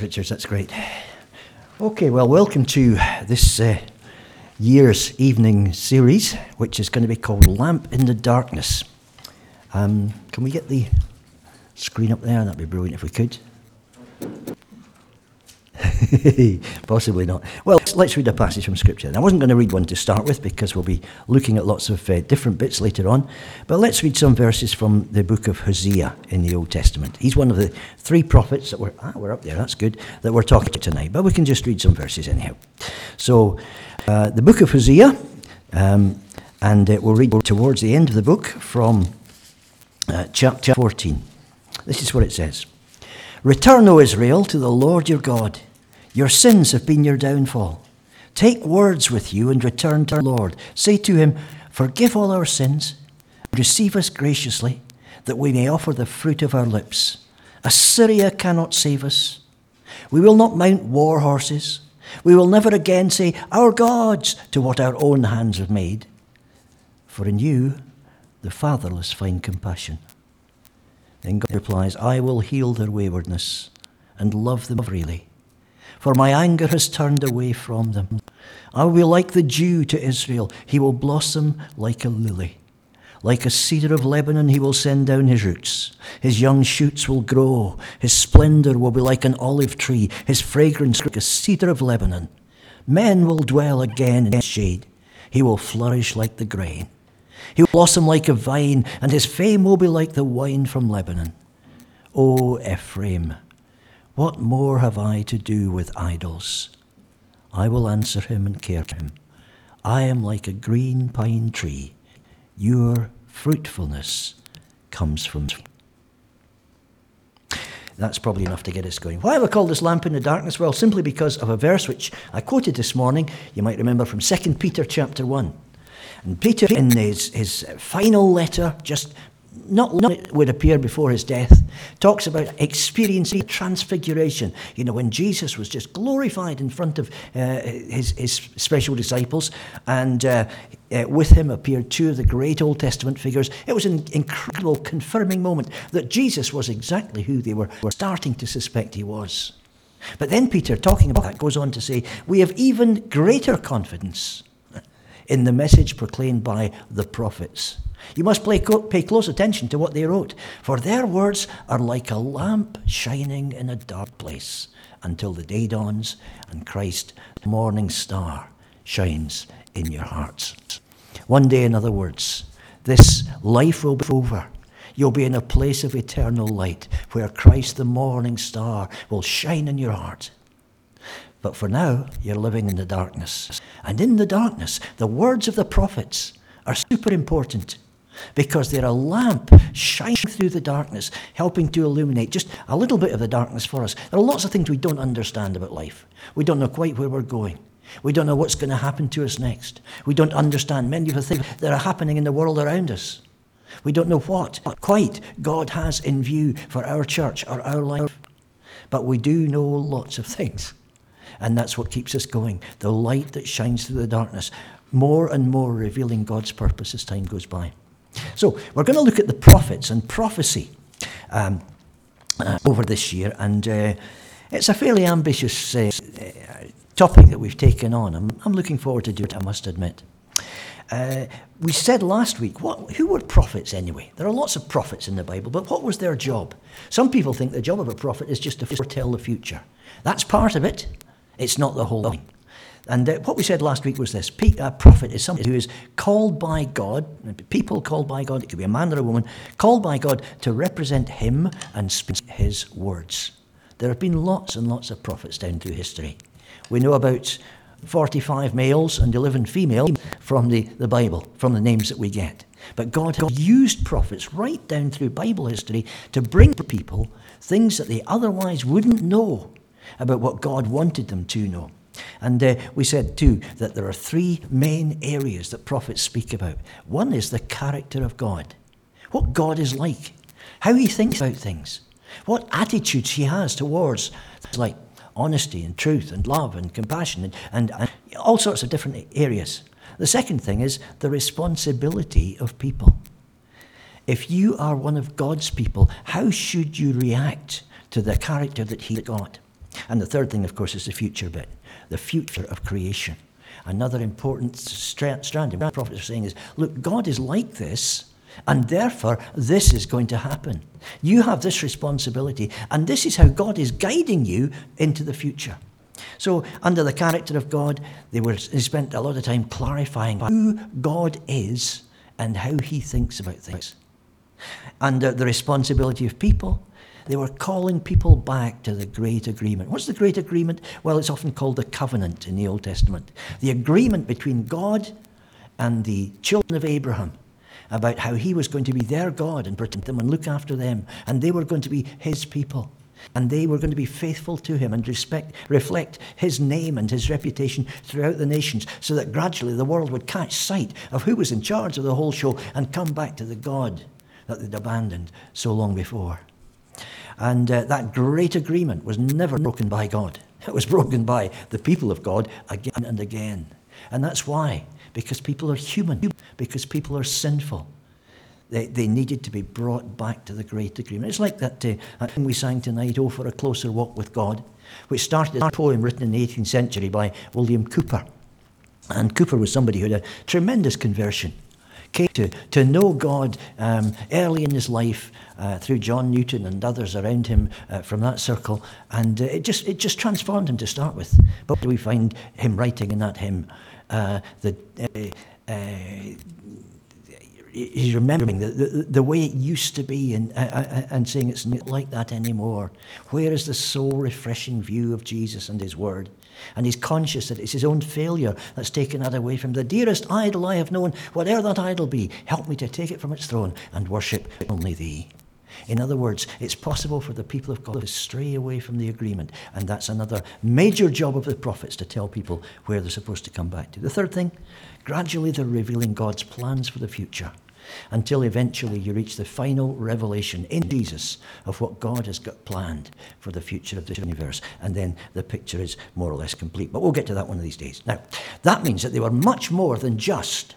Richards, that's great. Okay, well, welcome to this uh, year's evening series, which is going to be called Lamp in the Darkness. Um, can we get the screen up there? That'd be brilliant if we could. Possibly not. Well, let's read a passage from Scripture. I wasn't going to read one to start with because we'll be looking at lots of uh, different bits later on. But let's read some verses from the book of Hosea in the Old Testament. He's one of the three prophets that were, ah, we're up there, that's good, that we're talking to tonight. But we can just read some verses anyhow. So, uh, the book of Hosea, um, and uh, we'll read towards the end of the book from uh, chapter 14. This is what it says Return, O Israel, to the Lord your God. Your sins have been your downfall. Take words with you and return to our Lord. Say to him, Forgive all our sins, receive us graciously, that we may offer the fruit of our lips. Assyria cannot save us. We will not mount war horses. We will never again say, Our gods, to what our own hands have made. For in you the fatherless find compassion. Then God replies, I will heal their waywardness and love them freely for my anger has turned away from them. I will be like the dew to Israel. He will blossom like a lily. Like a cedar of Lebanon, he will send down his roots. His young shoots will grow. His splendor will be like an olive tree, his fragrance like a cedar of Lebanon. Men will dwell again in his shade. He will flourish like the grain. He will blossom like a vine, and his fame will be like the wine from Lebanon. O Ephraim, what more have I to do with idols? I will answer him and care for him. I am like a green pine tree. Your fruitfulness comes from. That's probably enough to get us going. Why have I called this lamp in the darkness? Well, simply because of a verse which I quoted this morning. You might remember from 2 Peter chapter 1. And Peter, in his, his final letter, just not long it would appear before his death, talks about experiencing transfiguration. You know, when Jesus was just glorified in front of uh, his, his special disciples, and uh, uh, with him appeared two of the great Old Testament figures. It was an incredible confirming moment that Jesus was exactly who they were, were starting to suspect he was. But then Peter, talking about that, goes on to say, We have even greater confidence in the message proclaimed by the prophets. You must pay close attention to what they wrote, for their words are like a lamp shining in a dark place until the day dawns and Christ, the morning star, shines in your hearts. One day, in other words, this life will be over. You'll be in a place of eternal light where Christ, the morning star, will shine in your heart. But for now, you're living in the darkness. And in the darkness, the words of the prophets are super important because they're a lamp shining through the darkness, helping to illuminate just a little bit of the darkness for us. There are lots of things we don't understand about life. We don't know quite where we're going. We don't know what's going to happen to us next. We don't understand many of the things that are happening in the world around us. We don't know what quite God has in view for our church or our life. But we do know lots of things. And that's what keeps us going the light that shines through the darkness, more and more revealing God's purpose as time goes by. So, we're going to look at the prophets and prophecy um, uh, over this year, and uh, it's a fairly ambitious uh, topic that we've taken on. I'm, I'm, looking forward to do it, I must admit. Uh, we said last week, what, who were prophets anyway? There are lots of prophets in the Bible, but what was their job? Some people think the job of a prophet is just to foretell the future. That's part of it, it's not the whole thing. And uh, what we said last week was this a prophet is somebody who is called by God, people called by God, it could be a man or a woman, called by God to represent him and speak his words. There have been lots and lots of prophets down through history. We know about 45 males and 11 females from the, the Bible, from the names that we get. But God used prophets right down through Bible history to bring to people things that they otherwise wouldn't know about what God wanted them to know. And uh, we said too that there are three main areas that prophets speak about. One is the character of God, what God is like, how he thinks about things, what attitudes he has towards like honesty and truth and love and compassion and, and, and all sorts of different areas. The second thing is the responsibility of people. If you are one of God's people, how should you react to the character that He's got? And the third thing, of course, is the future bit the future of creation. Another important strand in what the prophets are saying is look, God is like this, and therefore this is going to happen. You have this responsibility, and this is how God is guiding you into the future. So, under the character of God, they, were, they spent a lot of time clarifying who God is and how he thinks about things. Under the responsibility of people, they were calling people back to the Great Agreement. What's the Great Agreement? Well, it's often called the covenant in the Old Testament. The agreement between God and the children of Abraham about how he was going to be their God and protect them and look after them, and they were going to be his people. And they were going to be faithful to him and respect, reflect his name and his reputation throughout the nations, so that gradually the world would catch sight of who was in charge of the whole show and come back to the God that they'd abandoned so long before. And uh, that great agreement was never broken by God. It was broken by the people of God again and again. And that's why, because people are human, because people are sinful. They, they needed to be brought back to the great agreement. It's like that, uh, that we sang tonight, Oh, for a Closer Walk with God, which started a poem written in the 18th century by William Cowper. And Cowper was somebody who had a tremendous conversion came to, to know God um, early in his life uh, through John Newton and others around him uh, from that circle, and uh, it just it just transformed him to start with. But we find him writing in that hymn uh, the. Uh, uh, he's remembering the, the, the, way it used to be and, uh, and saying it's not like that anymore. Where is the soul refreshing view of Jesus and his word? And he's conscious that it's his own failure that's taken that away from the dearest idol I have known, whatever that idol be. Help me to take it from its throne and worship only thee. In other words, it's possible for the people of God to stray away from the agreement. And that's another major job of the prophets to tell people where they're supposed to come back to. The third thing, gradually they're revealing God's plans for the future until eventually you reach the final revelation in Jesus of what God has got planned for the future of the universe. And then the picture is more or less complete. But we'll get to that one of these days. Now, that means that they were much more than just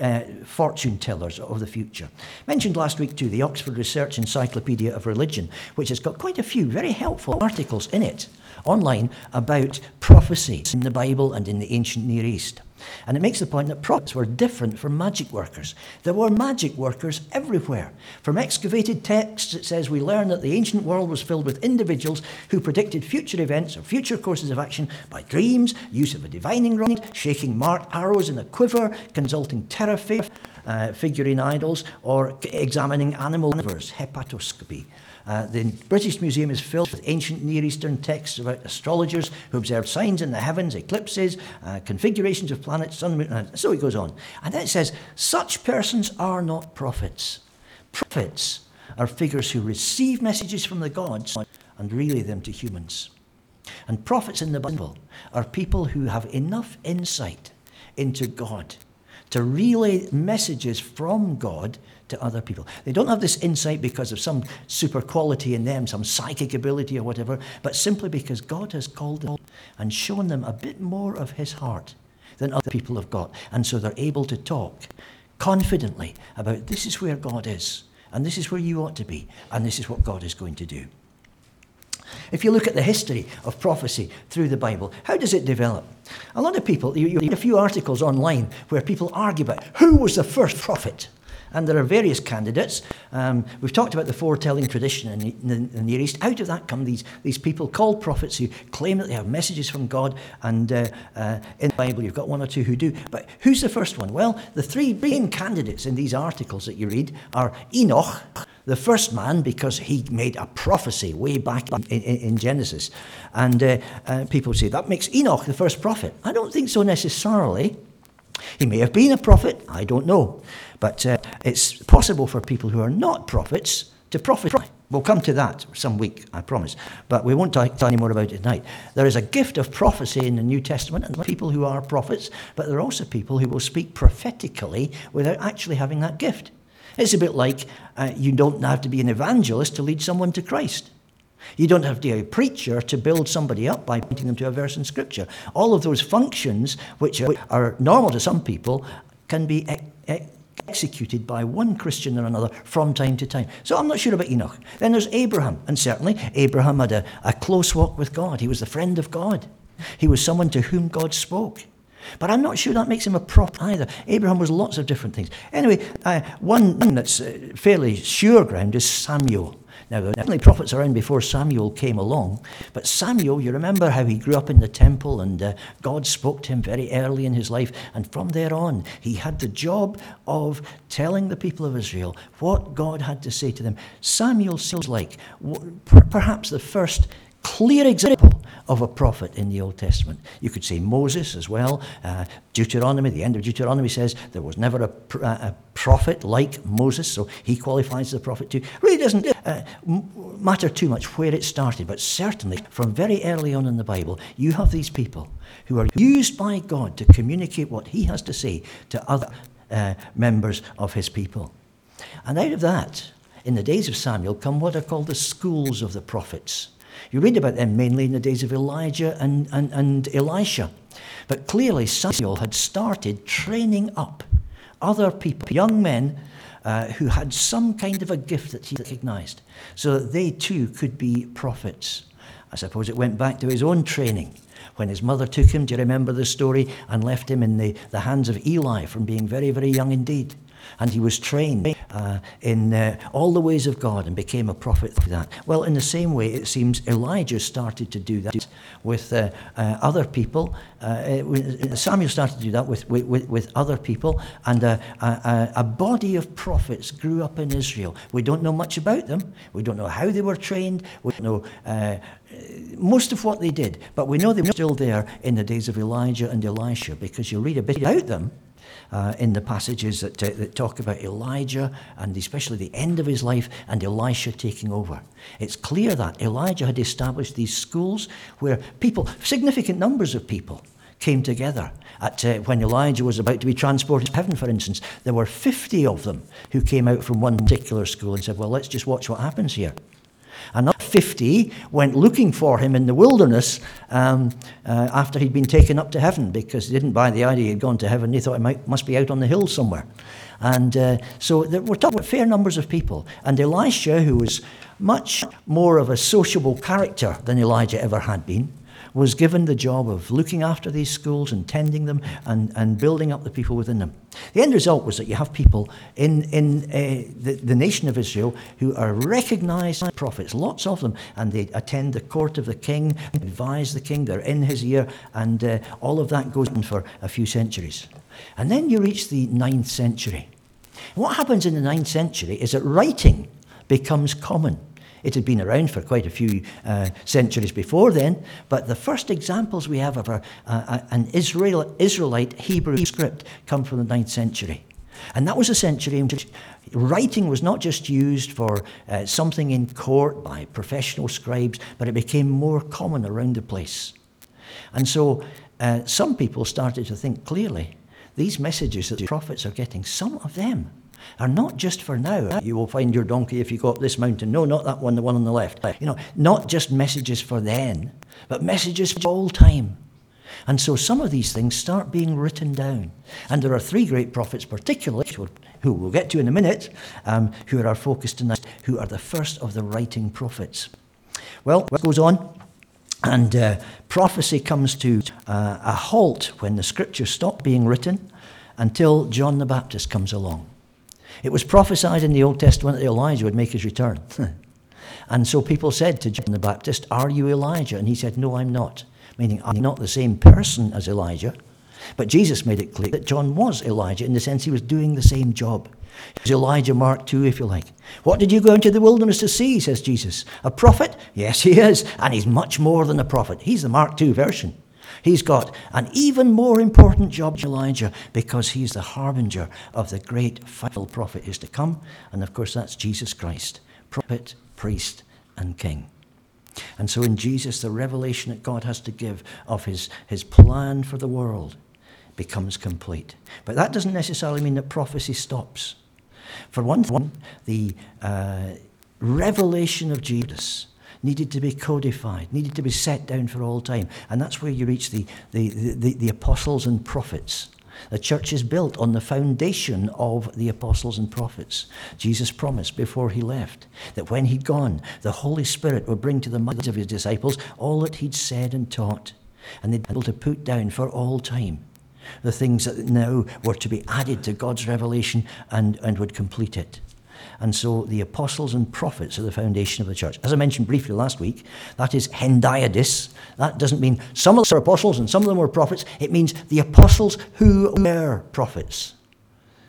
uh, fortune tellers of the future. Mentioned last week too, the Oxford Research Encyclopedia of Religion, which has got quite a few very helpful articles in it online about prophecy in the Bible and in the ancient Near East. And it makes the point that prophets were different from magic workers. There were magic workers everywhere. From excavated texts, it says we learn that the ancient world was filled with individuals who predicted future events or future courses of action by dreams, use of a divining rod, shaking marked arrows in a quiver, consulting terraphae, uh, figurine idols, or examining animal livers, hepatoscopy. Uh, the British Museum is filled with ancient Near Eastern texts about astrologers who observed signs in the heavens, eclipses, uh, configurations of planets, sun, moon, and so it goes on. And then it says, such persons are not prophets. Prophets are figures who receive messages from the gods and relay them to humans. And prophets in the Bible are people who have enough insight into God to relay messages from God to other people. They don't have this insight because of some super quality in them, some psychic ability or whatever, but simply because God has called them and shown them a bit more of His heart than other people have got. And so they're able to talk confidently about this is where God is, and this is where you ought to be, and this is what God is going to do. If you look at the history of prophecy through the Bible, how does it develop? A lot of people, you, read a few articles online where people argue about who was the first prophet. And there are various candidates. Um, we've talked about the foretelling tradition in the, in the, Near East. Out of that come these, these people called prophets who claim that they have messages from God. And uh, uh, in the Bible, you've got one or two who do. But who's the first one? Well, the three main candidates in these articles that you read are Enoch, the first man, because he made a prophecy way back in, in, in Genesis. And uh, uh, people say that makes Enoch the first prophet. I don't think so necessarily. He may have been a prophet, I don't know. But uh, it's possible for people who are not prophets to prophesy. We'll come to that some week, I promise. But we won't talk any more about it tonight. There is a gift of prophecy in the New Testament, and people who are prophets, but there are also people who will speak prophetically without actually having that gift. It's a bit like uh, you don't have to be an evangelist to lead someone to Christ. You don't have to be a preacher to build somebody up by pointing them to a verse in Scripture. All of those functions, which are normal to some people, can be executed by one Christian or another from time to time. So I'm not sure about Enoch. Then there's Abraham, and certainly Abraham had a, a close walk with God. He was the friend of God, he was someone to whom God spoke. But I'm not sure that makes him a prophet either. Abraham was lots of different things. Anyway, uh, one that's uh, fairly sure ground is Samuel. Now, were definitely prophets around before Samuel came along, but Samuel, you remember how he grew up in the temple and uh, God spoke to him very early in his life, and from there on, he had the job of telling the people of Israel what God had to say to them. Samuel seems like perhaps the first clear example of a prophet in the Old Testament. You could say Moses as well. Uh, Deuteronomy, the end of Deuteronomy says there was never a, pr- a, prophet like Moses, so he qualifies as a prophet too. Really doesn't uh, matter too much where it started, but certainly from very early on in the Bible, you have these people who are used by God to communicate what he has to say to other uh, members of his people. And out of that, in the days of Samuel, come what are called the schools of the prophets. You read about them mainly in the days of Elijah and, and, and Elisha. But clearly, Samuel had started training up other people, young men uh, who had some kind of a gift that he recognized, so that they too could be prophets. I suppose it went back to his own training. When his mother took him, do you remember the story, and left him in the, the hands of Eli from being very, very young indeed? And he was trained uh, in uh, all the ways of God and became a prophet through that. Well, in the same way, it seems Elijah started to do that with uh, uh other people. Uh, Samuel started to do that with, with, with other people, and a, a, a, body of prophets grew up in Israel. We don't know much about them. We don't know how they were trained. We don't know uh, most of what they did, but we know they were still there in the days of Elijah and Elisha because you read a bit about them uh, in the passages that, uh, that talk about Elijah and especially the end of his life and Elisha taking over. It's clear that Elijah had established these schools where people, significant numbers of people, came together. At, uh, when Elijah was about to be transported to heaven, for instance, there were 50 of them who came out from one particular school and said, Well, let's just watch what happens here. Another 50 went looking for him in the wilderness um, uh, after he'd been taken up to heaven because they didn't buy the idea he'd gone to heaven. They thought he might, must be out on the hill somewhere. And uh, so we're talking about fair numbers of people. And Elisha, who was much more of a sociable character than Elijah ever had been, was given the job of looking after these schools and tending them and, and building up the people within them. The end result was that you have people in, in uh, the, the nation of Israel who are recognized prophets, lots of them, and they attend the court of the king, advise the king, they're in his ear, and uh, all of that goes on for a few centuries. And then you reach the ninth century. what happens in the ninth century is that writing becomes common. It had been around for quite a few uh, centuries before then, but the first examples we have of a, uh, an Israel, Israelite Hebrew script come from the 9th century. And that was a century in which writing was not just used for uh, something in court by professional scribes, but it became more common around the place. And so uh, some people started to think clearly these messages that the prophets are getting, some of them are not just for now. You will find your donkey if you go up this mountain. No, not that one, the one on the left. You know, not just messages for then, but messages for all time. And so some of these things start being written down. And there are three great prophets, particularly, who we'll get to in a minute, um, who are our focus tonight, who are the first of the writing prophets. Well, what goes on? And uh, prophecy comes to uh, a halt when the scriptures stop being written until John the Baptist comes along. It was prophesied in the Old Testament that Elijah would make his return. and so people said to John the Baptist, Are you Elijah? And he said, No, I'm not. Meaning, I'm not the same person as Elijah. But Jesus made it clear that John was Elijah in the sense he was doing the same job. He was Elijah Mark 2, if you like. What did you go into the wilderness to see, says Jesus? A prophet? Yes, he is. And he's much more than a prophet. He's the Mark 2 version. He's got an even more important job Elijah because he's the harbinger of the great final prophet who's to come. And of course, that's Jesus Christ, prophet, priest, and king. And so in Jesus, the revelation that God has to give of his, his plan for the world becomes complete. But that doesn't necessarily mean that prophecy stops. For one thing, the uh, revelation of Jesus needed to be codified, needed to be set down for all time. And that's where you reach the, the, the, the apostles and prophets. The church is built on the foundation of the apostles and prophets. Jesus promised before he left that when he'd gone, the Holy Spirit would bring to the minds of his disciples all that he'd said and taught, and they'd be able to put down for all time the things that now were to be added to God's revelation and, and would complete it. And so the apostles and prophets are the foundation of the church. As I mentioned briefly last week, that is hendiadys. That doesn't mean some of them are apostles and some of them were prophets. It means the apostles who were prophets.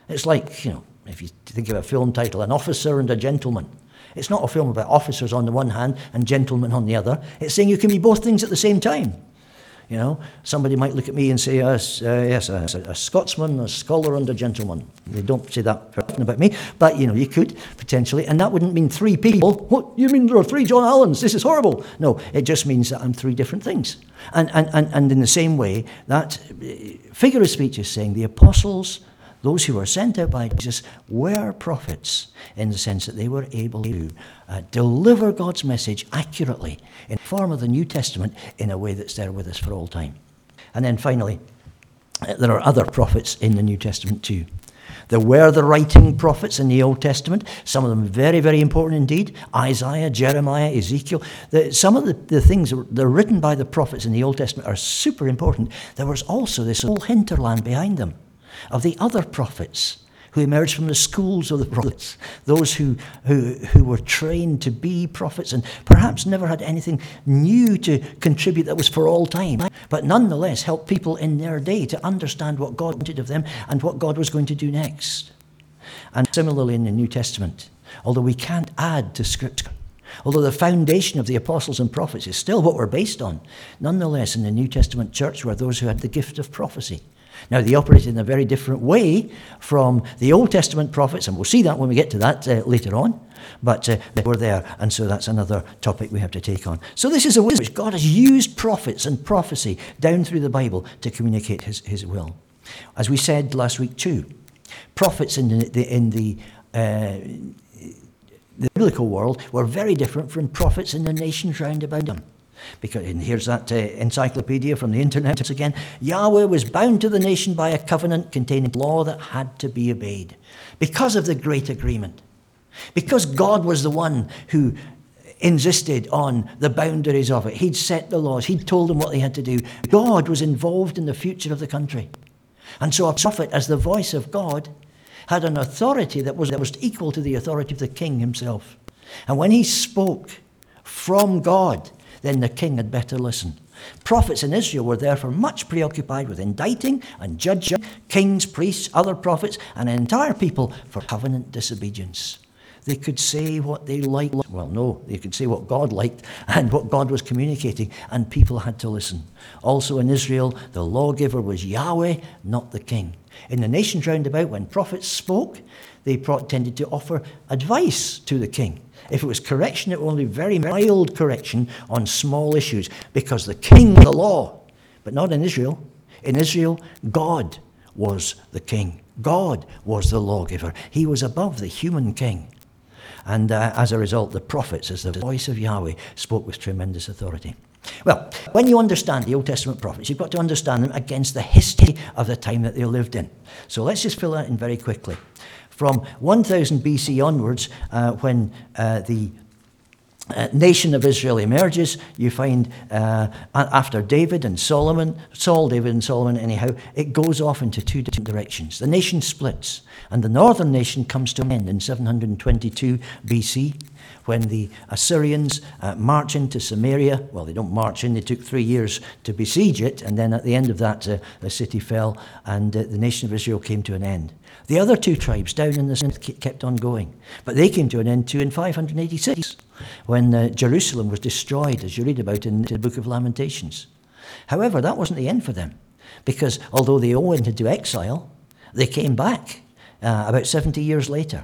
It's like, you know, if you think of a film title, An Officer and a Gentleman. It's not a film about officers on the one hand and gentlemen on the other. It's saying you can be both things at the same time. You know, somebody might look at me and say, yes, uh, yes a, a, Scotsman, a scholar, and a gentleman. They don't say that about me, but you know, you could potentially, and that wouldn't mean three people. What you mean there are three John Allans? This is horrible. No, it just means that I'm three different things. And and and, and in the same way, that uh, figure of speech is saying the apostles those who were sent out by Jesus were prophets in the sense that they were able to uh, deliver God's message accurately in the form of the New Testament in a way that's there with us for all time. And then finally, uh, there are other prophets in the New Testament too. There were the writing prophets in the Old Testament, some of them very, very important indeed Isaiah, Jeremiah, Ezekiel. The, some of the, the things that are written by the prophets in the Old Testament are super important. There was also this whole hinterland behind them of the other prophets who emerged from the schools of the prophets, those who, who, who were trained to be prophets and perhaps never had anything new to contribute that was for all time, but nonetheless helped people in their day to understand what God wanted of them and what God was going to do next. And similarly in the New Testament, although we can't add to Scripture, Although the foundation of the apostles and prophets is still what we're based on, nonetheless, in the New Testament church were those who had the gift of prophecy. Now, they operated in a very different way from the Old Testament prophets, and we'll see that when we get to that uh, later on. But uh, they were there, and so that's another topic we have to take on. So, this is a way which God has used prophets and prophecy down through the Bible to communicate his, his will. As we said last week, too, prophets in the, in the uh, the biblical world were very different from prophets in the nations round about them. Because, and here's that uh, encyclopedia from the internet again. Yahweh was bound to the nation by a covenant containing law that had to be obeyed because of the great agreement. Because God was the one who insisted on the boundaries of it. He'd set the laws, he'd told them what they had to do. God was involved in the future of the country. And so a prophet, as the voice of God, had an authority that was, that was equal to the authority of the king himself. And when he spoke from God, then the king had better listen. Prophets in Israel were therefore much preoccupied with indicting and judging kings, priests, other prophets, and an entire people for covenant disobedience. They could say what they liked. Well, no, they could say what God liked and what God was communicating, and people had to listen. Also in Israel, the lawgiver was Yahweh, not the king. In the nations round about, when prophets spoke, they tended to offer advice to the king. If it was correction, it was only very mild correction on small issues because the king the law, but not in Israel. In Israel, God was the king. God was the lawgiver. He was above the human king. And uh, as a result, the prophets, as the voice of Yahweh, spoke with tremendous authority. Well, when you understand the Old Testament prophets, you've got to understand them against the history of the time that they lived in. So let's just fill that in very quickly. From 1000 BC onwards, uh, when uh, the uh, nation of Israel emerges, you find uh, after David and Solomon, Saul, David, and Solomon, anyhow, it goes off into two different directions. The nation splits, and the northern nation comes to an end in 722 BC when the Assyrians uh, march into Samaria. Well, they don't march in, they took three years to besiege it, and then at the end of that, uh, the city fell, and uh, the nation of Israel came to an end. The other two tribes down in the south kept on going. But they came to an end too in 586 when uh, Jerusalem was destroyed, as you read about in the book of Lamentations. However, that wasn't the end for them because although they all went into exile, they came back uh, about 70 years later.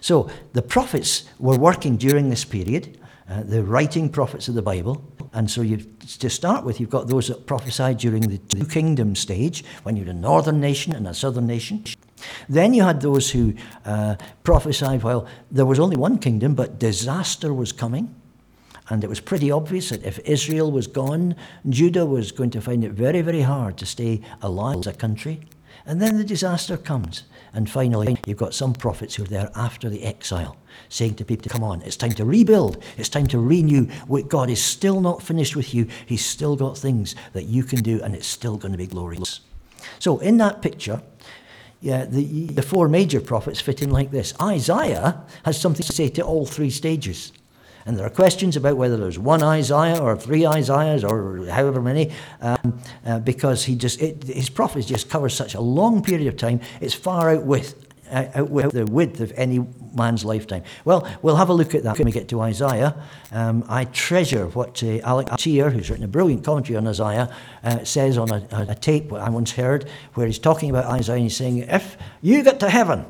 So the prophets were working during this period, uh, the writing prophets of the Bible. And so you to start with, you've got those that prophesied during the two kingdom stage, when you had a northern nation and a southern nation. Then you had those who uh, prophesied, well, there was only one kingdom, but disaster was coming. And it was pretty obvious that if Israel was gone, Judah was going to find it very, very hard to stay alive as a country. And then the disaster comes. And finally, you've got some prophets who are there after the exile, saying to people, Come on, it's time to rebuild, it's time to renew. God is still not finished with you, He's still got things that you can do, and it's still going to be glorious. So, in that picture, yeah, the, the four major prophets fit in like this. Isaiah has something to say to all three stages. And there are questions about whether there's one Isaiah or three Isaiahs or however many, um, uh, because he just it, his prophecy just covers such a long period of time. It's far out with uh, outwith the width of any man's lifetime. Well, we'll have a look at that when we get to Isaiah. Um, I treasure what uh, Alec Motyer, who's written a brilliant commentary on Isaiah, uh, says on a, a, tape I once heard, where he's talking about Isaiah and he's saying, If you get to heaven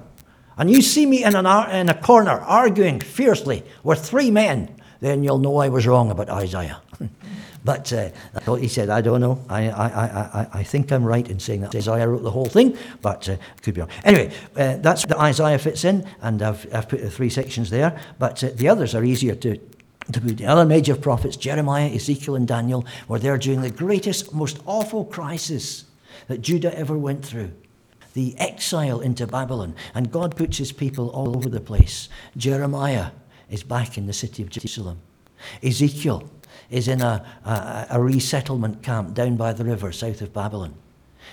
and you see me in, an, in a corner arguing fiercely with three men, then you'll know I was wrong about Isaiah. But uh, he said, I don't know. I, I, I, I think I'm right in saying that Isaiah wrote the whole thing, but uh, could be wrong. Anyway, uh, that's the Isaiah fits in, and I've, I've put the three sections there. But uh, the others are easier to. The other major prophets, Jeremiah, Ezekiel, and Daniel, were there during the greatest, most awful crisis that Judah ever went through the exile into Babylon. And God puts his people all over the place. Jeremiah is back in the city of Jerusalem. Ezekiel is in a, a, a resettlement camp down by the river south of Babylon.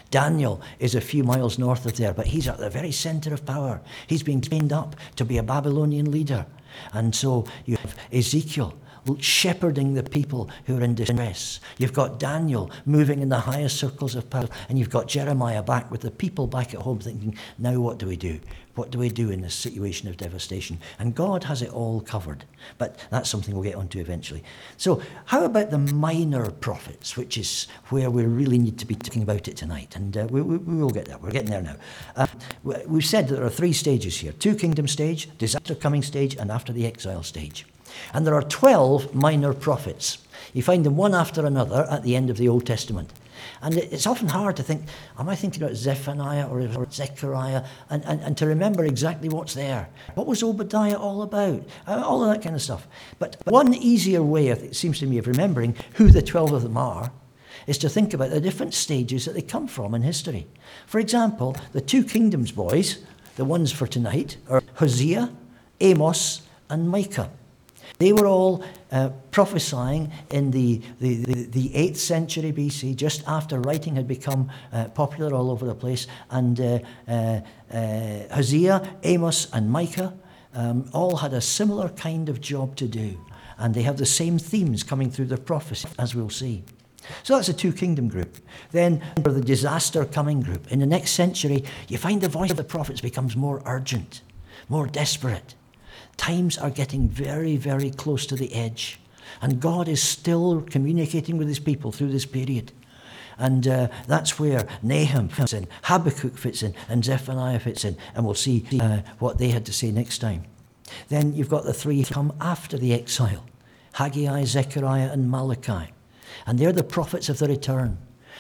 Daniel is a few miles north of there, but he's at the very center of power. He's being trained up to be a Babylonian leader. And so you have Ezekiel shepherding the people who are in distress. You've got Daniel moving in the highest circles of power, and you've got Jeremiah back with the people back at home thinking, now what do we do? What do we do in this situation of devastation? And God has it all covered. But that's something we'll get onto eventually. So, how about the minor prophets, which is where we really need to be talking about it tonight? And uh, we, we, we, will get there. We're getting there now. Uh, we've said that there are three stages here two kingdom stage, disaster coming stage, and after the exile stage. And there are 12 minor prophets. You find them one after another at the end of the Old Testament. And it's often hard to think, am I thinking about Zephaniah or, Zechariah? And, and, and to remember exactly what's there. What was Obadiah all about? Uh, all of that kind of stuff. But one easier way, it seems to me, of remembering who the 12 of them are is to think about the different stages that they come from in history. For example, the two kingdoms boys, the ones for tonight, are Hosea, Amos, and Micah. They were all uh, prophesying in the, the, the, the, 8th century BC, just after writing had become uh, popular all over the place. And uh, uh, uh, Hosea, Amos, and Micah um, all had a similar kind of job to do. And they have the same themes coming through their prophecy, as we'll see. So that's a two kingdom group. Then, for the disaster coming group, in the next century, you find the voice of the prophets becomes more urgent, more desperate. Times are getting very, very close to the edge. And God is still communicating with his people through this period. And uh, that's where Nahum fits in, Habakkuk fits in, and Zephaniah fits in. And we'll see uh, what they had to say next time. Then you've got the three come after the exile Haggai, Zechariah, and Malachi. And they're the prophets of the return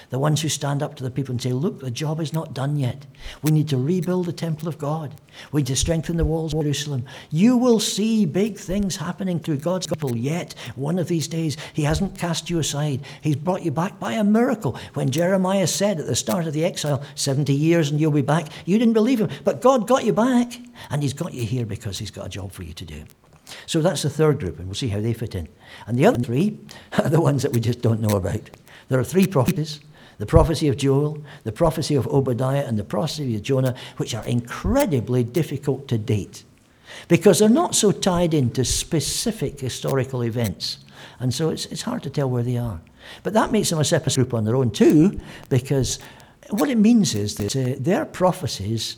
the ones who stand up to the people and say, Look, the job is not done yet. We need to rebuild the temple of God. We need to strengthen the walls of Jerusalem. You will see big things happening through God's people yet. One of these days, He hasn't cast you aside. He's brought you back by a miracle. When Jeremiah said at the start of the exile, 70 years and you'll be back, you didn't believe him. But God got you back. And He's got you here because He's got a job for you to do. So that's the third group, and we'll see how they fit in. And the other three are the ones that we just don't know about. There are three prophecies the prophecy of Joel, the prophecy of Obadiah, and the prophecy of Jonah, which are incredibly difficult to date because they're not so tied into specific historical events. And so it's, it's hard to tell where they are. But that makes them a separate group on their own, too, because what it means is that uh, their prophecies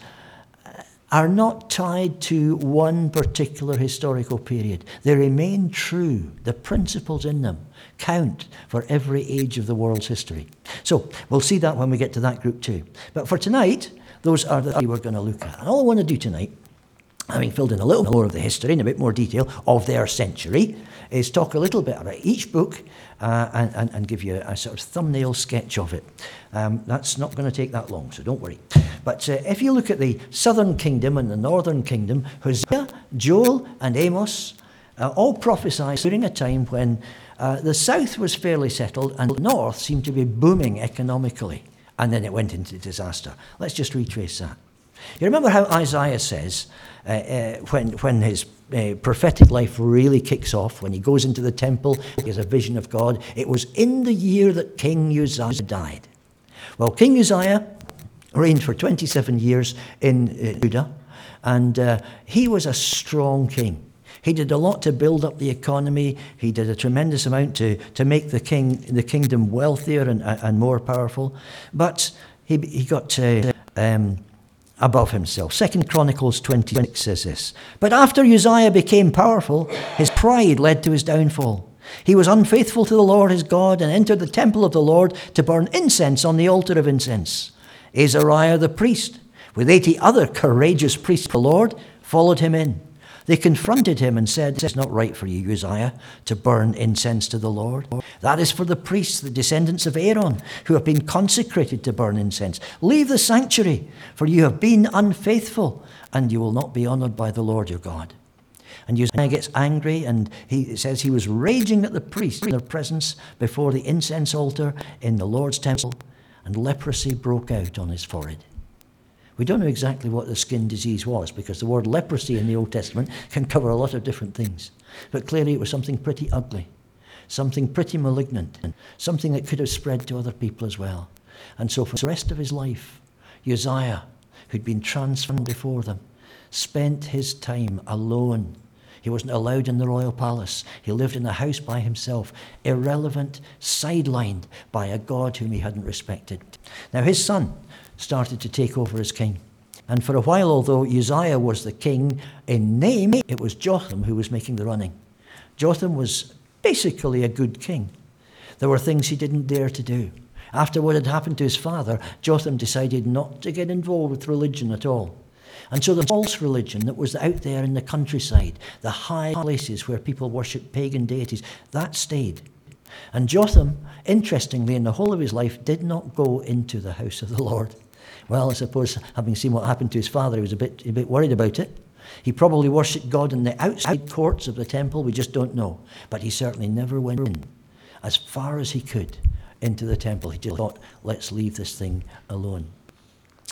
are not tied to one particular historical period. They remain true. The principles in them count for every age of the world's history. So we'll see that when we get to that group too. But for tonight, those are the three we're going to look at. And all I want to do tonight, having filled in a little more of the history in a bit more detail of their century, is talk a little bit about each book uh, and, and, and, give you a, sort of thumbnail sketch of it. Um, that's not going to take that long, so don't worry. But uh, if you look at the southern kingdom and the northern kingdom, Hosea, Joel, and Amos uh, all prophesied during a time when uh, the south was fairly settled and the north seemed to be booming economically. and then it went into disaster. Let's just retrace that. You remember how Isaiah says, uh, uh, when, when his uh, prophetic life really kicks off, when he goes into the temple, he has a vision of God. It was in the year that King Uzziah died. Well, King Uzziah reigned for 27 years in uh, Judah, and uh, he was a strong king. He did a lot to build up the economy. He did a tremendous amount to, to make the, king, the kingdom wealthier and, and more powerful. But he, he got um, above himself. Second Chronicles 26 says this. But after Uzziah became powerful, his pride led to his downfall. He was unfaithful to the Lord his God and entered the temple of the Lord to burn incense on the altar of incense. Azariah the priest, with 80 other courageous priests of the Lord, followed him in. They confronted him and said, It's not right for you, Uzziah, to burn incense to the Lord. That is for the priests, the descendants of Aaron, who have been consecrated to burn incense. Leave the sanctuary, for you have been unfaithful, and you will not be honored by the Lord your God. And Uzziah gets angry, and he says he was raging at the priests in their presence before the incense altar in the Lord's temple, and leprosy broke out on his forehead. We don't know exactly what the skin disease was because the word leprosy in the Old Testament can cover a lot of different things. But clearly it was something pretty ugly, something pretty malignant, something that could have spread to other people as well. And so for the rest of his life, Uzziah, who'd been transformed before them, spent his time alone. He wasn't allowed in the royal palace. He lived in a house by himself, irrelevant, sidelined by a God whom he hadn't respected. Now, his son, started to take over as king. And for a while, although Uzziah was the king in name, it was Jotham who was making the running. Jotham was basically a good king. There were things he didn't dare to do. After what had happened to his father, Jotham decided not to get involved with religion at all. And so the false religion that was out there in the countryside, the high places where people worshipped pagan deities, that stayed. And Jotham, interestingly, in the whole of his life, did not go into the house of the Lord. Well, I suppose, having seen what happened to his father, he was a bit, a bit worried about it. He probably worshipped God in the outside courts of the temple, we just don't know. But he certainly never went in as far as he could into the temple. He just thought, let's leave this thing alone.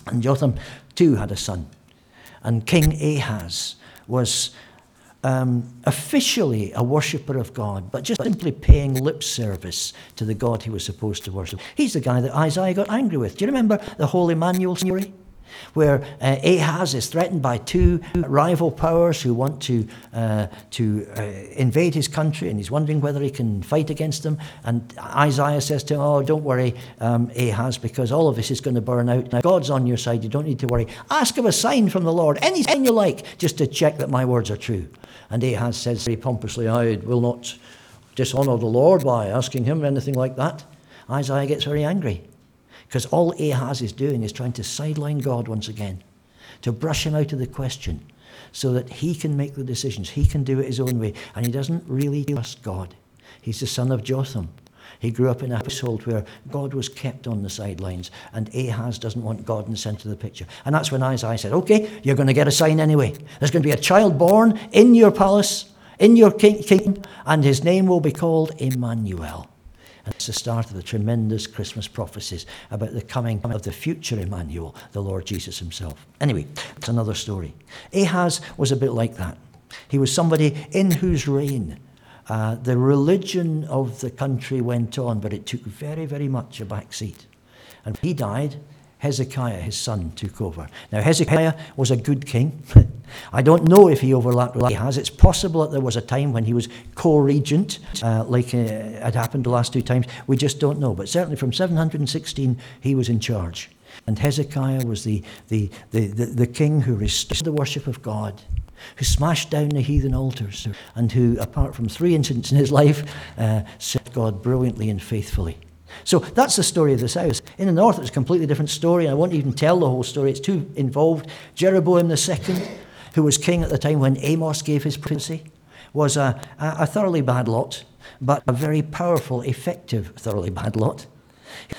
And Jotham, too, had a son. And King Ahaz was um, officially a worshipper of God, but just simply paying lip service to the God he was supposed to worship. He's the guy that Isaiah got angry with. Do you remember the whole Emmanuel story? Where uh, Ahaz is threatened by two rival powers who want to, uh, to uh, invade his country, and he's wondering whether he can fight against them. And Isaiah says to him, Oh, don't worry, um, Ahaz, because all of this is going to burn out. Now, God's on your side, you don't need to worry. Ask of a sign from the Lord, any you like, just to check that my words are true. And Ahaz says very pompously, I will not dishonour the Lord by asking him anything like that. Isaiah gets very angry because all Ahaz is doing is trying to sideline God once again, to brush him out of the question so that he can make the decisions. He can do it his own way. And he doesn't really trust God. He's the son of Jotham. He grew up in a household where God was kept on the sidelines, and Ahaz doesn't want God in the centre of the picture. And that's when Isaiah said, Okay, you're going to get a sign anyway. There's going to be a child born in your palace, in your kingdom, and his name will be called Emmanuel. It's the start of the tremendous Christmas prophecies about the coming of the future Emmanuel, the Lord Jesus himself. Anyway, it's another story. Ahaz was a bit like that. He was somebody in whose reign uh, the religion of the country went on, but it took very, very much a back seat. And he died, Hezekiah, his son, took over. Now, Hezekiah was a good king. I don't know if he overlapped with Ahaz. It's possible that there was a time when he was co regent, uh, like uh, had happened the last two times. We just don't know. But certainly from 716, he was in charge. And Hezekiah was the, the, the, the, the king who restored the worship of God who smashed down the heathen altars, and who, apart from three incidents in his life, uh, served God brilliantly and faithfully. So that's the story of the south. In the north, it's a completely different story. And I won't even tell the whole story, it's too involved. Jeroboam II, who was king at the time when Amos gave his prophecy, was a, a thoroughly bad lot, but a very powerful, effective, thoroughly bad lot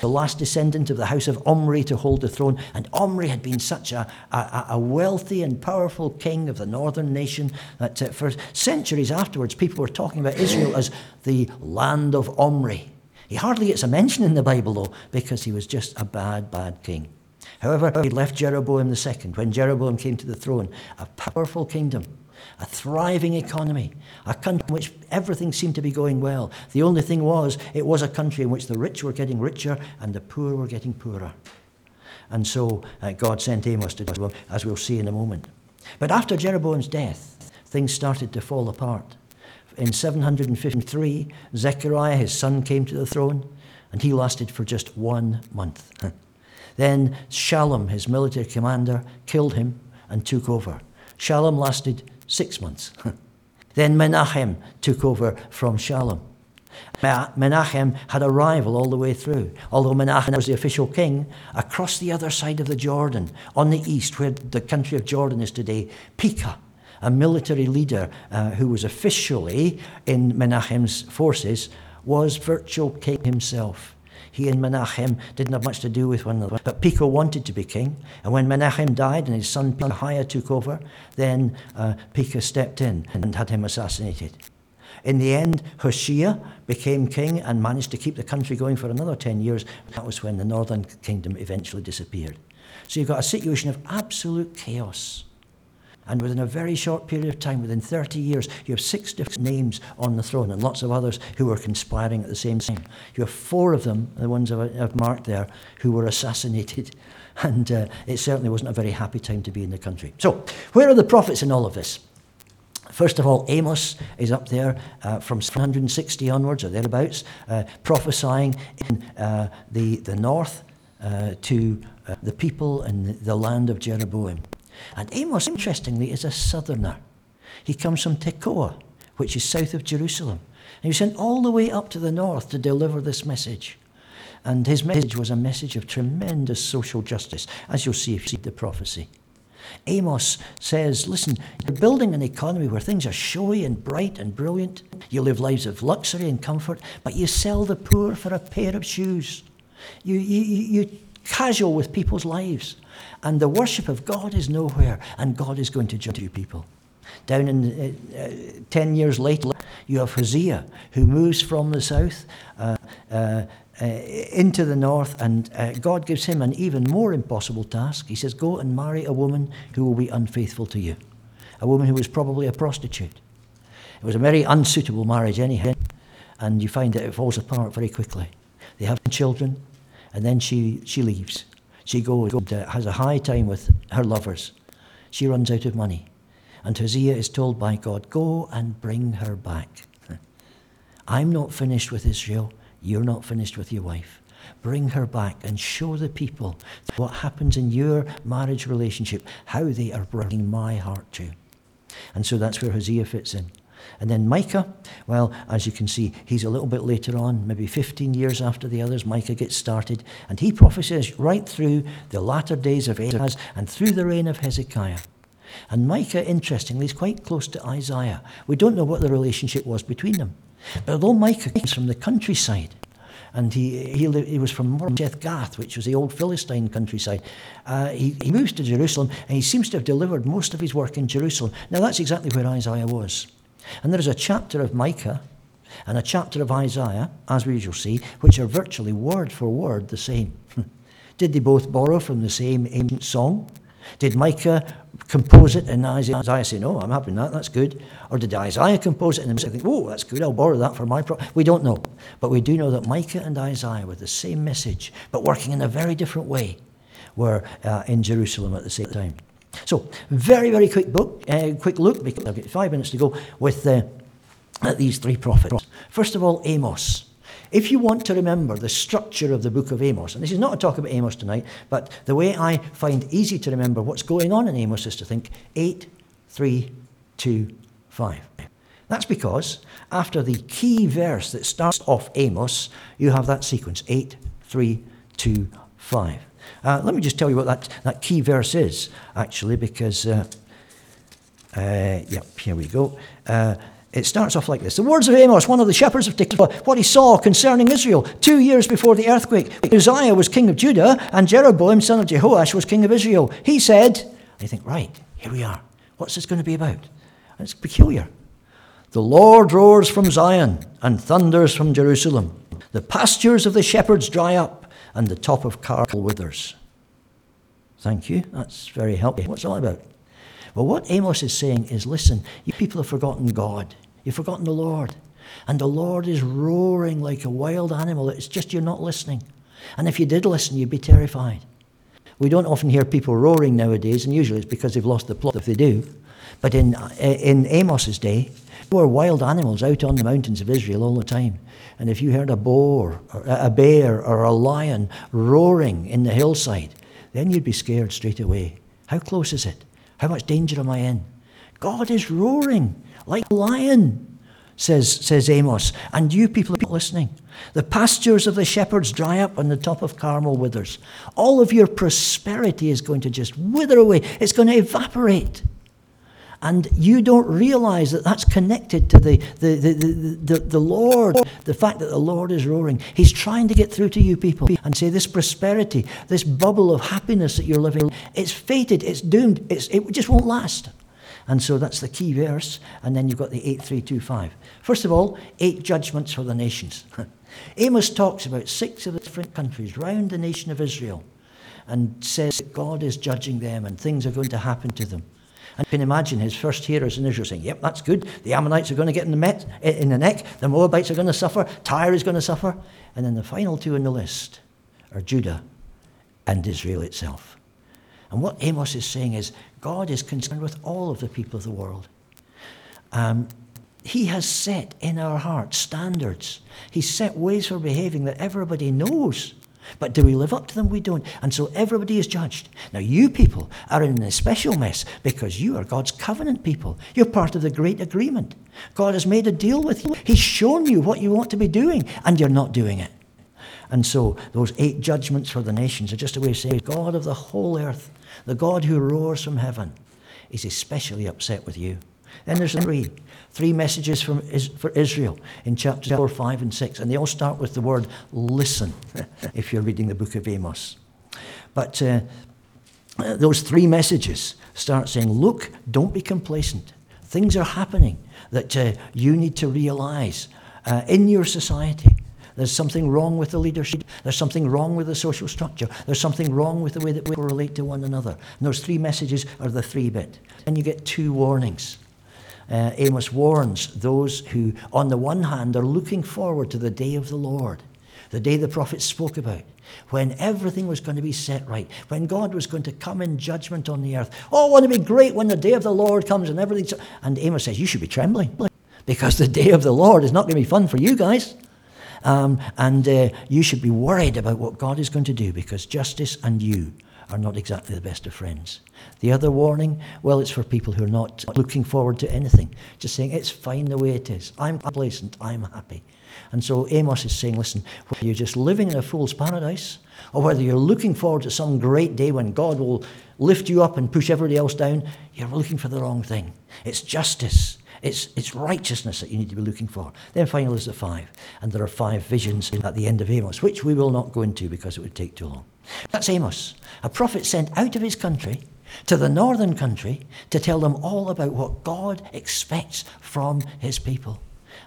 the last descendant of the house of Omri to hold the throne. And Omri had been such a, a, a wealthy and powerful king of the northern nation that uh, for centuries afterwards, people were talking about Israel as the land of Omri. He hardly gets a mention in the Bible, though, because he was just a bad, bad king. However, he left Jeroboam II when Jeroboam came to the throne, a powerful kingdom, a thriving economy, a country in which everything seemed to be going well. The only thing was, it was a country in which the rich were getting richer and the poor were getting poorer. And so uh, God sent Amos to Jeroboam, as we'll see in a moment. But after Jeroboam's death, things started to fall apart. In 753, Zechariah, his son, came to the throne, and he lasted for just one month. then Shallum, his military commander, killed him and took over. Shallum lasted six months. then Menachem took over from Shallum. Menachem had a rival all the way through. Although Menachem was the official king, across the other side of the Jordan, on the east, where the country of Jordan is today, Pekah, a military leader uh, who was officially in Menachem's forces, was virtual king himself. He and Menachem didn't have much to do with one another. But Pekah wanted to be king. And when Menachem died and his son Pekahiah took over, then uh, Pekah stepped in and had him assassinated. In the end, Hoshea became king and managed to keep the country going for another 10 years. That was when the northern kingdom eventually disappeared. So you've got a situation of absolute chaos. And within a very short period of time, within 30 years, you have six different names on the throne and lots of others who were conspiring at the same time. You have four of them, the ones I've marked there, who were assassinated. And uh, it certainly wasn't a very happy time to be in the country. So, where are the prophets in all of this? First of all, Amos is up there uh, from 760 onwards or thereabouts, uh, prophesying in uh, the, the north uh, to uh, the people in the land of Jeroboam. And Amos, interestingly, is a southerner. He comes from Tekoa, which is south of Jerusalem. And he was sent all the way up to the north to deliver this message. And his message was a message of tremendous social justice, as you'll see if you read the prophecy. Amos says, Listen, you're building an economy where things are showy and bright and brilliant. You live lives of luxury and comfort, but you sell the poor for a pair of shoes. You, you, you casual with people's lives. And the worship of God is nowhere, and God is going to judge you people. Down in uh, uh, 10 years later, you have Hosea, who moves from the south uh, uh, uh into the north, and uh, God gives him an even more impossible task. He says, Go and marry a woman who will be unfaithful to you, a woman who was probably a prostitute. It was a very unsuitable marriage, anyhow, and you find that it falls apart very quickly. They have children, and then she, she leaves. She goes, uh, has a high time with her lovers. She runs out of money. And Hosea is told by God, Go and bring her back. I'm not finished with Israel. You're not finished with your wife. Bring her back and show the people what happens in your marriage relationship, how they are bringing my heart to. And so that's where Hosea fits in. And then Micah, well, as you can see, he's a little bit later on, maybe 15 years after the others. Micah gets started, and he prophesies right through the latter days of Ahaz and through the reign of Hezekiah. And Micah, interestingly, is quite close to Isaiah. We don't know what the relationship was between them. But although Micah comes from the countryside, and he, he, he was from Moresheth Gath, which was the old Philistine countryside. Uh, he, he moves to Jerusalem, and he seems to have delivered most of his work in Jerusalem. Now, that's exactly where Isaiah was. And there is a chapter of Micah and a chapter of Isaiah, as we shall see, which are virtually word for word the same. Did they both borrow from the same ancient song? Did Micah compose it and Isaiah say, No, I'm happy with that, that's good? Or did Isaiah compose it and then say, Oh, that's good, I'll borrow that for my pro-. We don't know. But we do know that Micah and Isaiah, with the same message, but working in a very different way, were uh, in Jerusalem at the same time. So, very, very quick book, uh, quick look, because I've got five minutes to go with uh, these three prophets. First of all, Amos. If you want to remember the structure of the book of Amos, and this is not a talk about Amos tonight, but the way I find easy to remember what's going on in Amos is to think 8, 3, 2, 5. That's because after the key verse that starts off Amos, you have that sequence 8, 3, 2, 5. Uh, let me just tell you what that, that key verse is, actually, because, uh, uh, yep, here we go. Uh, it starts off like this The words of Amos, one of the shepherds of Tekoa, what he saw concerning Israel two years before the earthquake. Uzziah was king of Judah, and Jeroboam, son of Jehoash, was king of Israel. He said, I think, right, here we are. What's this going to be about? And it's peculiar. The Lord roars from Zion and thunders from Jerusalem. The pastures of the shepherds dry up, and the top of Carmel withers. Thank you. That's very helpful. What's all about? Well, what Amos is saying is listen, you people have forgotten God. You've forgotten the Lord. And the Lord is roaring like a wild animal. It's just you're not listening. And if you did listen, you'd be terrified. We don't often hear people roaring nowadays, and usually it's because they've lost the plot if they do. But in, uh, in Amos's day, there were wild animals out on the mountains of Israel all the time. And if you heard a boar, a bear, or a lion roaring in the hillside, then you'd be scared straight away. How close is it? How much danger am I in? God is roaring like a lion, says, says Amos, and you people are listening. The pastures of the shepherds dry up, and the top of Carmel withers. All of your prosperity is going to just wither away, it's going to evaporate. And you don't realize that that's connected to the, the, the, the, the, Lord, the fact that the Lord is roaring. He's trying to get through to you people and say this prosperity, this bubble of happiness that you're living, it's fated, it's doomed, it's, it just won't last. And so that's the key verse. And then you've got the 8325. First of all, eight judgments for the nations. Amos talks about six of the different countries round the nation of Israel and says that God is judging them and things are going to happen to them. And you can imagine his first hearers in Israel saying, Yep, that's good. The Ammonites are going to get in the, met, in the neck. The Moabites are going to suffer. Tyre is going to suffer. And then the final two in the list are Judah and Israel itself. And what Amos is saying is God is concerned with all of the people of the world. Um, he has set in our hearts standards. He's set ways for behaving that everybody knows. But do we live up to them? We don't. And so everybody is judged. Now, you people are in a special mess because you are God's covenant people. You're part of the great agreement. God has made a deal with you, He's shown you what you want to be doing, and you're not doing it. And so, those eight judgments for the nations are just a way of saying, God of the whole earth, the God who roars from heaven, is especially upset with you. Then there's three. Three messages from, for Israel in chapters 4, 5, and 6. And they all start with the word listen, if you're reading the book of Amos. But uh, those three messages start saying, look, don't be complacent. Things are happening that uh, you need to realize uh, in your society. There's something wrong with the leadership. There's something wrong with the social structure. There's something wrong with the way that we relate to one another. And those three messages are the three bit. And you get two warnings uh, Amos warns those who, on the one hand, are looking forward to the day of the Lord, the day the prophets spoke about, when everything was going to be set right, when God was going to come in judgment on the earth. Oh, won't it be great when the day of the Lord comes and everything's. And Amos says, You should be trembling because the day of the Lord is not going to be fun for you guys. Um, and uh, you should be worried about what God is going to do because justice and you are not exactly the best of friends. The other warning, well, it's for people who are not looking forward to anything, just saying, it's fine the way it is. I'm complacent, I'm happy. And so Amos is saying, listen, whether you're just living in a fool's paradise, or whether you're looking forward to some great day when God will lift you up and push everybody else down, you're looking for the wrong thing. It's justice. It's, it's righteousness that you need to be looking for. Then finally is the five. And there are five visions at the end of Amos, which we will not go into because it would take too long. That's Amos, a prophet sent out of his country to the northern country to tell them all about what God expects from his people.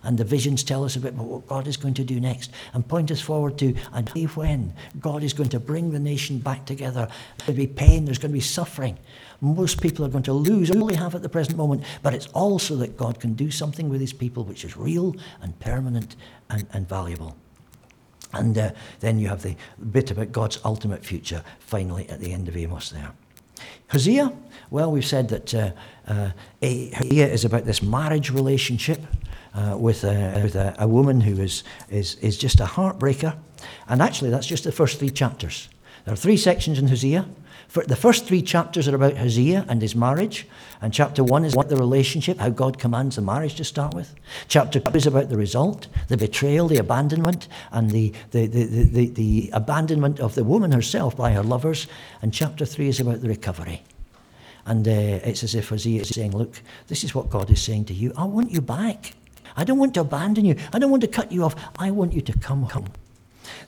And the visions tell us a bit about what God is going to do next and point us forward to a day when God is going to bring the nation back together. To be pain, there's going to be suffering. Most people are going to lose all they have at the present moment, but it's also that God can do something with his people which is real and permanent and, and valuable. And uh, then you have the bit about God's ultimate future finally at the end of Amos there. Hosea, well, we've said that uh, uh, Hosea is about this marriage relationship uh, with, a, with a, a, woman who is, is, is just a heartbreaker. And actually, that's just the first three chapters. There are three sections in Hosea. The first three chapters are about Hosea and his marriage. And chapter one is about the relationship, how God commands the marriage to start with. Chapter two is about the result, the betrayal, the abandonment, and the, the, the, the, the abandonment of the woman herself by her lovers. And chapter three is about the recovery. And uh, it's as if Hosea is saying, Look, this is what God is saying to you. I want you back. I don't want to abandon you. I don't want to cut you off. I want you to come home.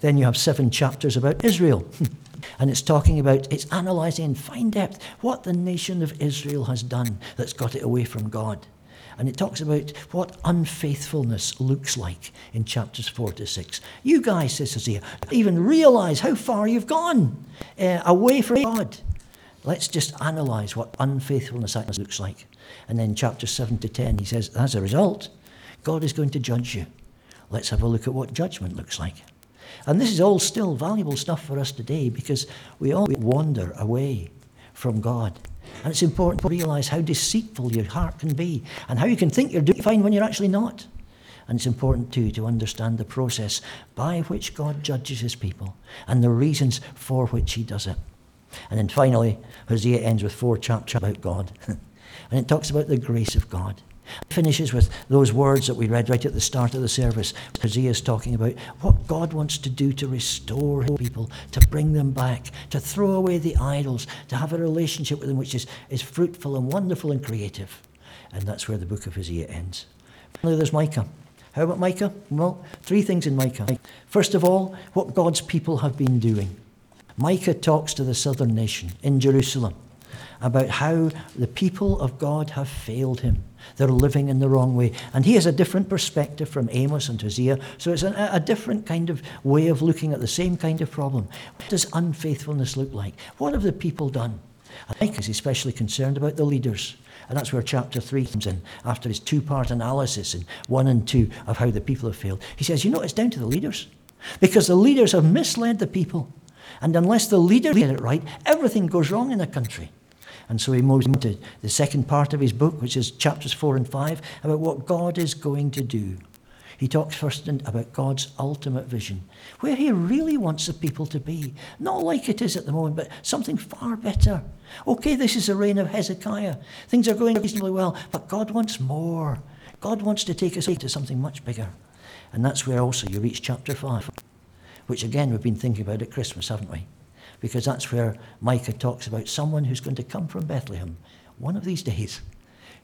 Then you have seven chapters about Israel. And it's talking about, it's analysing in fine depth what the nation of Israel has done that's got it away from God. And it talks about what unfaithfulness looks like in chapters 4 to 6. You guys, says Hosea, even realize how far you've gone uh, away from God. Let's just analyze what unfaithfulness looks like. And then chapter 7 to 10, he says, as a result, God is going to judge you. Let's have a look at what judgment looks like. And this is all still valuable stuff for us today because we all wander away from God. And it's important to realize how deceitful your heart can be and how you can think you're doing fine when you're actually not. And it's important too to understand the process by which God judges his people and the reasons for which he does it. And then finally, Hosea ends with four chapters about God. and it talks about the grace of God. Finishes with those words that we read right at the start of the service. Hosea is talking about what God wants to do to restore people, to bring them back, to throw away the idols, to have a relationship with them which is, is fruitful and wonderful and creative. And that's where the book of Hosea ends. Finally, there's Micah. How about Micah? Well, three things in Micah. First of all, what God's people have been doing. Micah talks to the southern nation in Jerusalem about how the people of God have failed him. They're living in the wrong way. And he has a different perspective from Amos and Hosea. So it's a, different kind of way of looking at the same kind of problem. What does unfaithfulness look like? What have the people done? I think he's especially concerned about the leaders. And that's where chapter 3 comes in, after his two part analysis in 1 and 2 of how the people have failed. He says, You know, it's down to the leaders. Because the leaders have misled the people. And unless the leader get it right, everything goes wrong in a country. And so he moves into the second part of his book, which is chapters four and five, about what God is going to do. He talks first about God's ultimate vision, where he really wants the people to be. Not like it is at the moment, but something far better. Okay, this is the reign of Hezekiah. Things are going reasonably well, but God wants more. God wants to take us to something much bigger. And that's where also you reach chapter 5 which again we've been thinking about at Christmas, haven't we? Because that's where Micah talks about someone who's going to come from Bethlehem one of these days,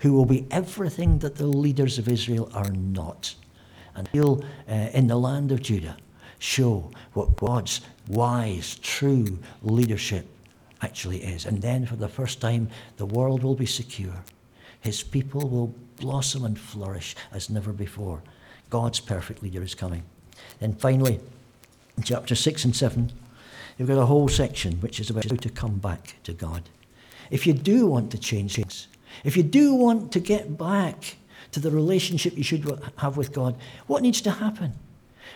who will be everything that the leaders of Israel are not. And he'll, uh, in the land of Judah, show what God's wise, true leadership actually is. And then, for the first time, the world will be secure. His people will blossom and flourish as never before. God's perfect leader is coming. Then, finally, in chapter 6 and 7, you've got a whole section which is about how to come back to God. If you do want to change things, if you do want to get back to the relationship you should have with God, what needs to happen?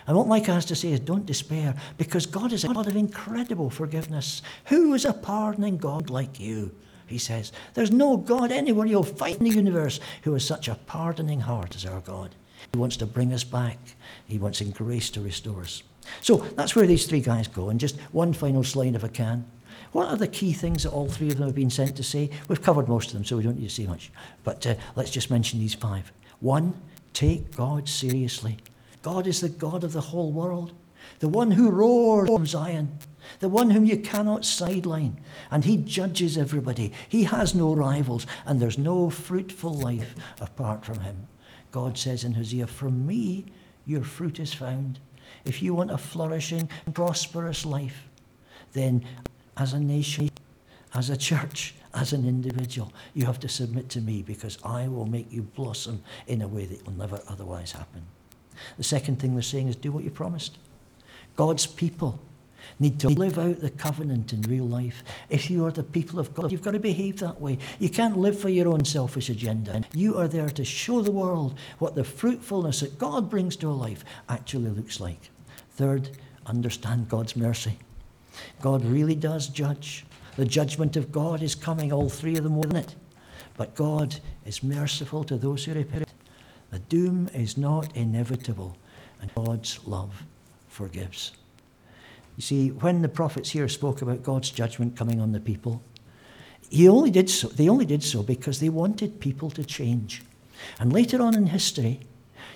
And what Micah has to say is don't despair, because God is a God of incredible forgiveness. Who is a pardoning God like you? He says. There's no God anywhere you'll find in the universe who has such a pardoning heart as our God. He wants to bring us back. He wants in grace to restore us. So that's where these three guys go. And just one final slide, if I can. What are the key things that all three of them have been sent to say? We've covered most of them, so we don't need to say much. But uh, let's just mention these five. One, take God seriously. God is the God of the whole world, the one who roars from Zion, the one whom you cannot sideline. And he judges everybody. He has no rivals, and there's no fruitful life apart from him. God says in Hosea, From me your fruit is found. If you want a flourishing, prosperous life, then as a nation, as a church, as an individual, you have to submit to me because I will make you blossom in a way that will never otherwise happen. The second thing they're saying is do what you promised. God's people need to live out the covenant in real life. If you are the people of God, you've got to behave that way. You can't live for your own selfish agenda. You are there to show the world what the fruitfulness that God brings to a life actually looks like. Third, understand God's mercy. God really does judge. The judgment of God is coming, all three of them were in it. But God is merciful to those who repent. The doom is not inevitable, and God's love forgives. You see, when the prophets here spoke about God's judgment coming on the people, he only did so, they only did so because they wanted people to change. And later on in history,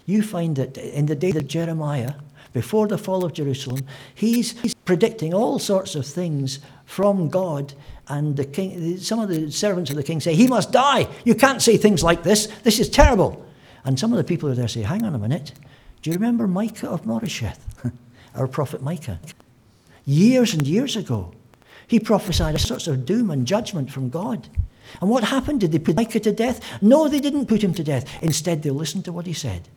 you find that in the day of Jeremiah, before the fall of Jerusalem, he's, he's predicting all sorts of things from God. And the king, some of the servants of the king say, He must die. You can't say things like this. This is terrible. And some of the people are there say, Hang on a minute. Do you remember Micah of Moresheth? Our prophet Micah years and years ago. He prophesied a sort of doom and judgment from God. And what happened? Did they put Micah to death? No, they didn't put him to death. Instead, they listened to what he said.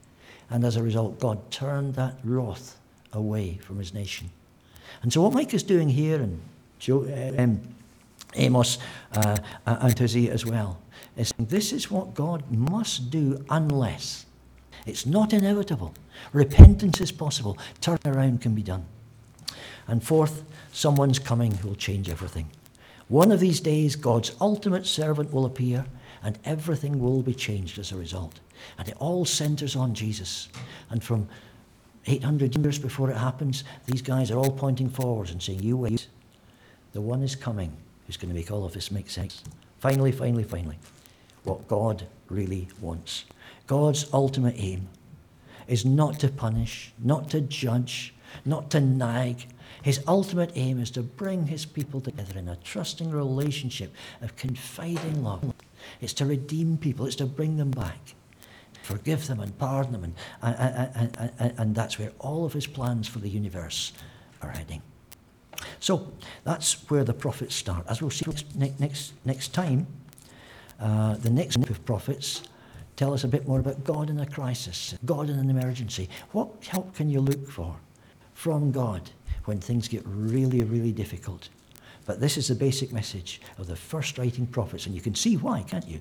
And as a result, God turned that wrath away from his nation. And so, what Micah's doing here, and uh, um, Amos uh, and Hosea as well, is this is what God must do unless it's not inevitable. Repentance is possible. Turn around can be done. And fourth, someone's coming who will change everything. One of these days, God's ultimate servant will appear, and everything will be changed as a result. And it all centers on Jesus. And from 800 years before it happens, these guys are all pointing forwards and saying, You wait. The one is coming who's going to make all of this make sense. Finally, finally, finally, what God really wants. God's ultimate aim is not to punish, not to judge, not to nag, his ultimate aim is to bring his people together in a trusting relationship of confiding love. It's to redeem people, it's to bring them back, forgive them and pardon them. And, and, and, and that's where all of his plans for the universe are heading. So that's where the prophets start. As we'll see next, next, next time, uh, the next group of prophets tell us a bit more about God in a crisis, God in an emergency. What help can you look for from God when things get really, really difficult. But this is the basic message of the first writing prophets, and you can see why, can't you?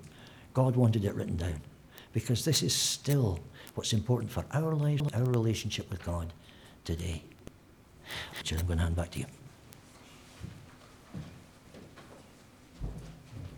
God wanted it written down. Because this is still what's important for our lives, our relationship with God today. So I'm going to hand back to you.